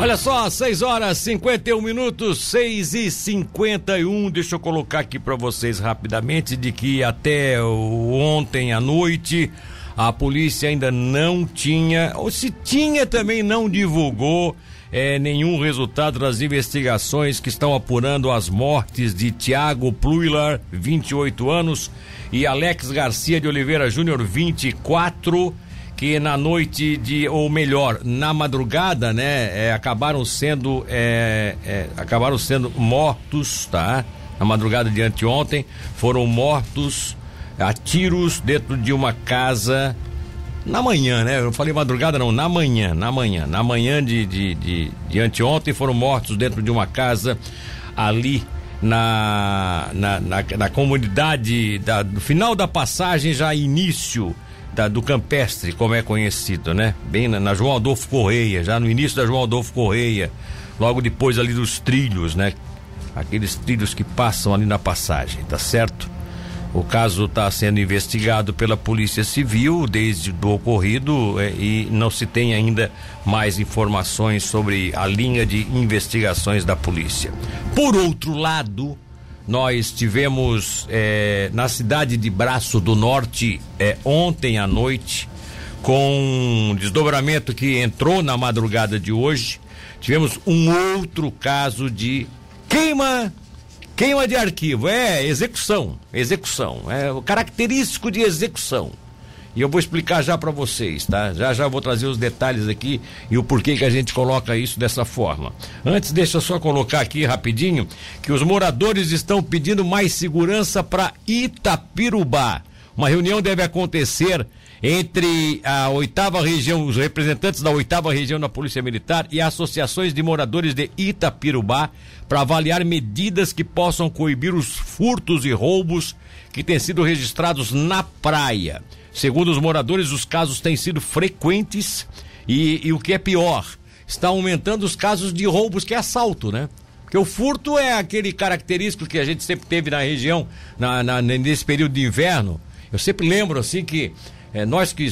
Olha só, 6 horas 51 minutos, 6 e 51. Deixa eu colocar aqui para vocês rapidamente de que até ontem à noite a polícia ainda não tinha, ou se tinha também não divulgou é, nenhum resultado das investigações que estão apurando as mortes de Tiago Pluilar, 28 anos, e Alex Garcia de Oliveira Júnior, 24 anos que na noite de, ou melhor, na madrugada, né, é, acabaram sendo, é, é, acabaram sendo mortos, tá? Na madrugada de anteontem, foram mortos a tiros dentro de uma casa na manhã, né? Eu falei madrugada não, na manhã, na manhã, na manhã de, de, de, de anteontem foram mortos dentro de uma casa ali na, na, na, na comunidade da, do final da passagem já início da, do campestre, como é conhecido, né? Bem na, na, João Adolfo Correia, já no início da João Adolfo Correia, logo depois ali dos trilhos, né? Aqueles trilhos que passam ali na passagem, tá certo? O caso está sendo investigado pela Polícia Civil desde o ocorrido é, e não se tem ainda mais informações sobre a linha de investigações da polícia. Por outro lado, nós tivemos é, na cidade de Braço do Norte é, ontem à noite, com um desdobramento que entrou na madrugada de hoje. Tivemos um outro caso de queima queima de arquivo. É execução, execução. É o característico de execução. E eu vou explicar já para vocês, tá? Já já vou trazer os detalhes aqui e o porquê que a gente coloca isso dessa forma. Antes, deixa eu só colocar aqui rapidinho que os moradores estão pedindo mais segurança para Itapirubá. Uma reunião deve acontecer entre a oitava região, os representantes da oitava região da Polícia Militar e associações de moradores de Itapirubá para avaliar medidas que possam coibir os furtos e roubos que têm sido registrados na praia. Segundo os moradores, os casos têm sido frequentes e, e o que é pior, está aumentando os casos de roubos, que é assalto, né? Porque o furto é aquele característico que a gente sempre teve na região, na, na nesse período de inverno. Eu sempre lembro assim que é, nós que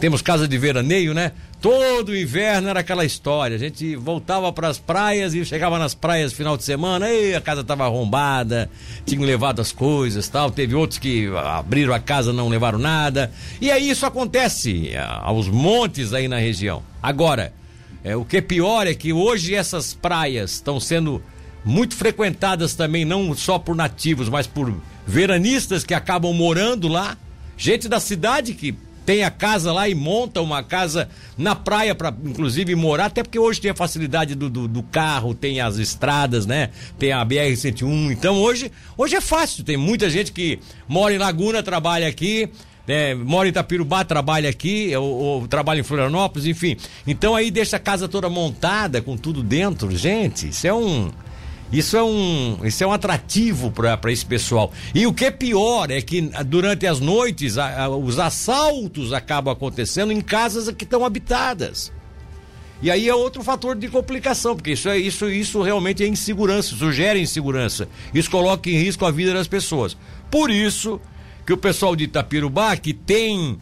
temos casa de veraneio, né? Todo inverno era aquela história. A gente voltava para as praias e chegava nas praias final de semana, e a casa estava arrombada, tinham levado as coisas, tal. Teve outros que abriram a casa, não levaram nada. E aí isso acontece aos montes aí na região. Agora, é, o que é pior é que hoje essas praias estão sendo muito frequentadas também não só por nativos, mas por veranistas que acabam morando lá, gente da cidade que tem a casa lá e monta uma casa na praia para inclusive morar, até porque hoje tem a facilidade do, do, do, carro, tem as estradas, né? Tem a BR-101. Então hoje, hoje é fácil. Tem muita gente que mora em Laguna, trabalha aqui. É, mora em Itapirubá, trabalha aqui, ou, ou, trabalha em Florianópolis, enfim. Então aí deixa a casa toda montada, com tudo dentro. Gente, isso é um. Isso é um, isso é um atrativo para esse pessoal. E o que é pior é que durante as noites a, a, os assaltos acabam acontecendo em casas que estão habitadas. E aí é outro fator de complicação, porque isso, é, isso, isso realmente é insegurança, isso gera insegurança. Isso coloca em risco a vida das pessoas. Por isso que o pessoal de Itapirubá, que tem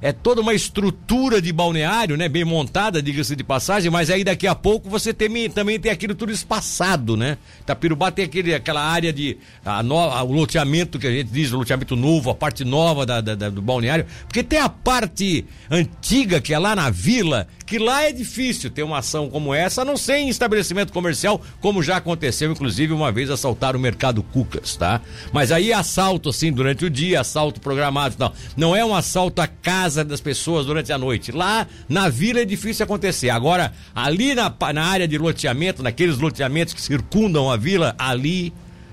é toda uma estrutura de balneário, né? Bem montada, diga-se de passagem, mas aí daqui a pouco você tem, também tem aquilo tudo espaçado, né? Itapirubá tem aquele, aquela área de. A no, a, o loteamento que a gente diz, o loteamento novo, a parte nova da, da, da, do balneário. Porque tem a parte antiga, que é lá na vila, que lá é difícil ter uma ação como essa, a não ser em estabelecimento comercial, como já aconteceu, inclusive, uma vez assaltar o mercado Cucas, tá? Mas aí assalto, assim, durante o dia, assalto programado e tal. Não é um assalto à casa das pessoas durante a noite. Lá na vila é difícil acontecer. Agora, ali na, na área de loteamento, naqueles loteamentos que circundam a vila, ali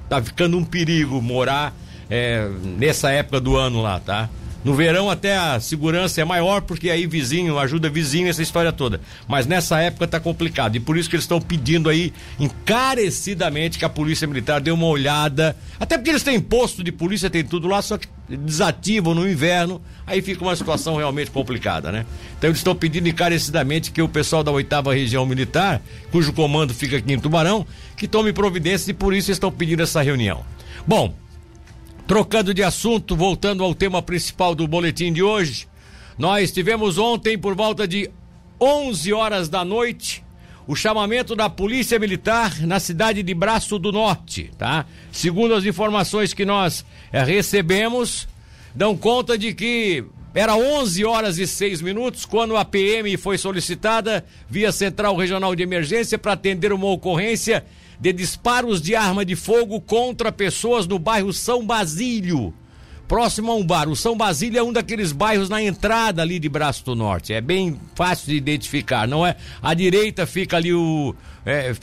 tá ficando um perigo morar é, nessa época do ano lá, tá? No verão até a segurança é maior, porque aí vizinho ajuda vizinho, essa história toda. Mas nessa época tá complicado. E por isso que eles estão pedindo aí encarecidamente que a Polícia Militar dê uma olhada. Até porque eles têm posto de polícia, tem tudo lá, só que desativam no inverno, aí fica uma situação realmente complicada, né? Então eles estão pedindo encarecidamente que o pessoal da oitava região militar, cujo comando fica aqui em Tubarão, que tome providência e por isso estão pedindo essa reunião. Bom, Trocando de assunto, voltando ao tema principal do boletim de hoje, nós tivemos ontem, por volta de 11 horas da noite, o chamamento da Polícia Militar na cidade de Braço do Norte, tá? Segundo as informações que nós é, recebemos, dão conta de que era 11 horas e 6 minutos quando a PM foi solicitada via Central Regional de Emergência para atender uma ocorrência de disparos de arma de fogo contra pessoas no bairro São Basílio próximo a um bar. O São Basílio é um daqueles bairros na entrada ali de Braço do Norte. É bem fácil de identificar, não é? À direita fica ali o. É,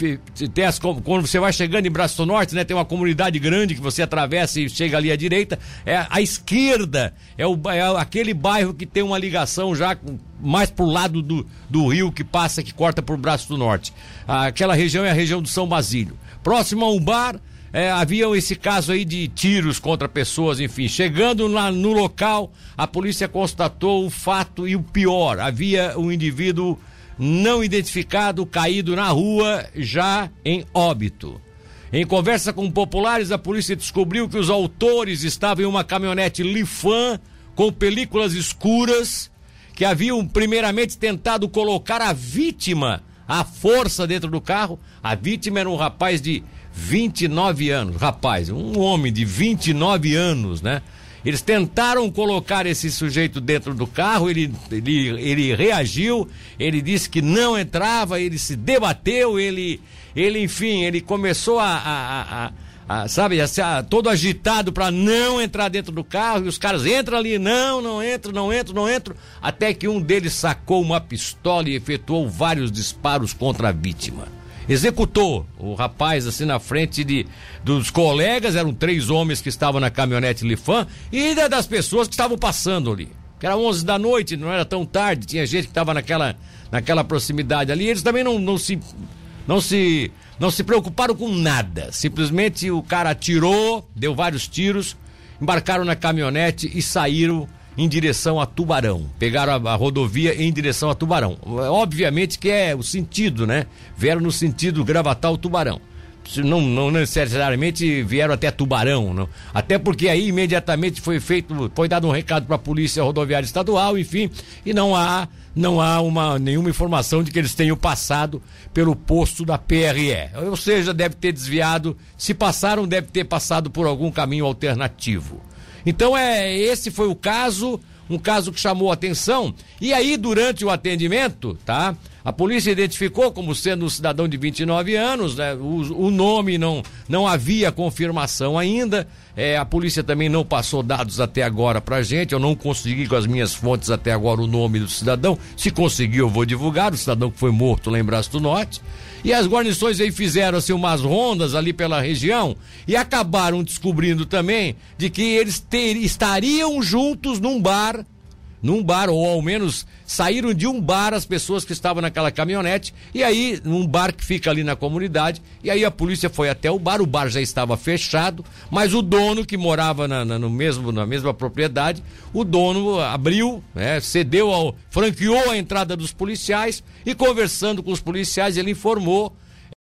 tem as, quando você vai chegando em Braço do Norte, né? Tem uma comunidade grande que você atravessa e chega ali à direita. É à esquerda é, o, é aquele bairro que tem uma ligação já mais pro lado do, do rio que passa, que corta por Braço do Norte. Aquela região é a região do São Basílio. Próximo a um bar, é, havia esse caso aí de tiros contra pessoas, enfim. Chegando lá no local, a polícia constatou o fato e o pior: havia um indivíduo não identificado caído na rua, já em óbito. Em conversa com populares, a polícia descobriu que os autores estavam em uma caminhonete Lifan com películas escuras que haviam primeiramente tentado colocar a vítima à força dentro do carro. A vítima era um rapaz de 29 anos, rapaz, um homem de 29 anos, né? Eles tentaram colocar esse sujeito dentro do carro, ele, ele, ele reagiu, ele disse que não entrava, ele se debateu, ele, ele enfim, ele começou a, a, a, a sabe, todo agitado para não entrar dentro do carro, e os caras entram ali, não, não entro, não entro, não entro, até que um deles sacou uma pistola e efetuou vários disparos contra a vítima executou o rapaz assim na frente de dos colegas, eram três homens que estavam na caminhonete Lifan e das pessoas que estavam passando ali. Era 11 da noite, não era tão tarde, tinha gente que estava naquela, naquela proximidade ali. Eles também não, não se não se não se preocuparam com nada. Simplesmente o cara atirou, deu vários tiros, embarcaram na caminhonete e saíram em direção a Tubarão. Pegaram a, a, rodovia em direção a Tubarão. Obviamente que é o sentido, né? Vieram no sentido Gravatal Tubarão. Não, não necessariamente vieram até Tubarão, não. Até porque aí imediatamente foi feito, foi dado um recado para a Polícia Rodoviária Estadual, enfim, e não há não há uma, nenhuma informação de que eles tenham passado pelo posto da PRE. Ou seja, deve ter desviado, se passaram, deve ter passado por algum caminho alternativo. Então é esse foi o caso, um caso que chamou atenção. E aí durante o atendimento, tá? A polícia identificou como sendo um cidadão de 29 anos, né? o, o nome não, não havia confirmação ainda. É, a polícia também não passou dados até agora pra gente. Eu não consegui com as minhas fontes até agora o nome do cidadão. Se conseguir, eu vou divulgar. O cidadão que foi morto lá em Braço do Norte. E as guarnições aí fizeram assim, umas rondas ali pela região e acabaram descobrindo também de que eles ter, estariam juntos num bar num bar, ou ao menos saíram de um bar as pessoas que estavam naquela caminhonete, e aí, num bar que fica ali na comunidade, e aí a polícia foi até o bar, o bar já estava fechado, mas o dono que morava na, na no mesmo, na mesma propriedade, o dono abriu, né, cedeu ao, franqueou a entrada dos policiais, e conversando com os policiais, ele informou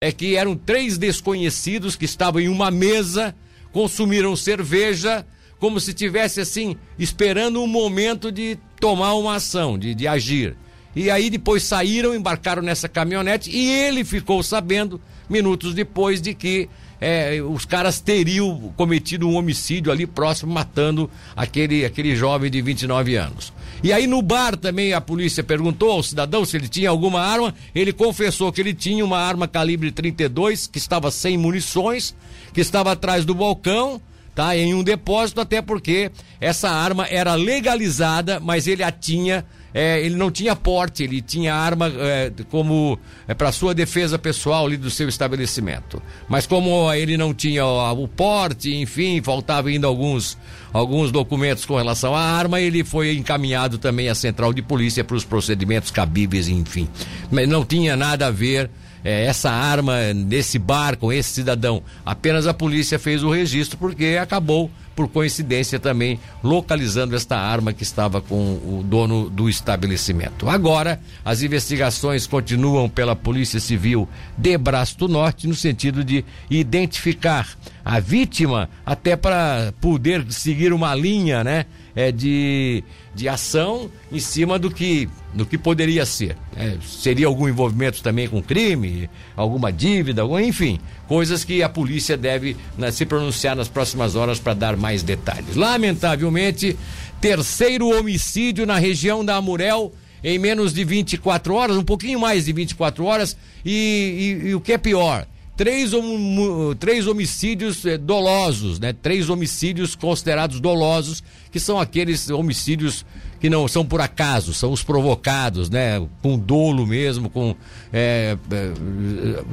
é que eram três desconhecidos que estavam em uma mesa, consumiram cerveja, como se tivesse assim, esperando um momento de tomar uma ação, de, de agir. E aí depois saíram, embarcaram nessa caminhonete e ele ficou sabendo, minutos depois, de que é, os caras teriam cometido um homicídio ali próximo, matando aquele, aquele jovem de 29 anos. E aí no bar também a polícia perguntou ao cidadão se ele tinha alguma arma. Ele confessou que ele tinha uma arma calibre 32 que estava sem munições, que estava atrás do balcão tá? Em um depósito, até porque essa arma era legalizada, mas ele a tinha. É, ele não tinha porte, ele tinha arma é, como é, para sua defesa pessoal ali do seu estabelecimento. Mas como ele não tinha ó, o porte, enfim, faltavam ainda alguns, alguns documentos com relação à arma, ele foi encaminhado também à central de polícia para os procedimentos cabíveis, enfim. Mas não tinha nada a ver é, essa arma nesse bar com esse cidadão. Apenas a polícia fez o registro porque acabou, por coincidência, também localizando esta arma que estava com o dono do estabelecimento. Agora, as investigações continuam pela Polícia Civil de Braço do Norte no sentido de identificar a vítima até para poder seguir uma linha, né? É, de, de ação em cima do que, do que poderia ser. É, seria algum envolvimento também com crime, alguma dívida, algum, enfim, coisas que a polícia deve né, se pronunciar nas próximas horas para dar mais detalhes. Lamentavelmente, terceiro homicídio na região da Amurel em menos de 24 horas, um pouquinho mais de 24 horas, e, e, e o que é pior, três, hom três homicídios eh, dolosos, né? Três homicídios considerados dolosos, que são aqueles homicídios que não são por acaso, são os provocados, né? Com dolo mesmo, com é,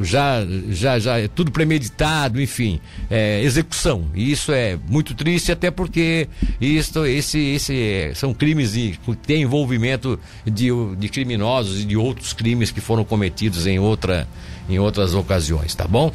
já, já, já é tudo premeditado, enfim, é, execução. E isso é muito triste, até porque isso, esse, esse são crimes que têm envolvimento de, de criminosos e de outros crimes que foram cometidos em outra em outras ocasiões, tá bom?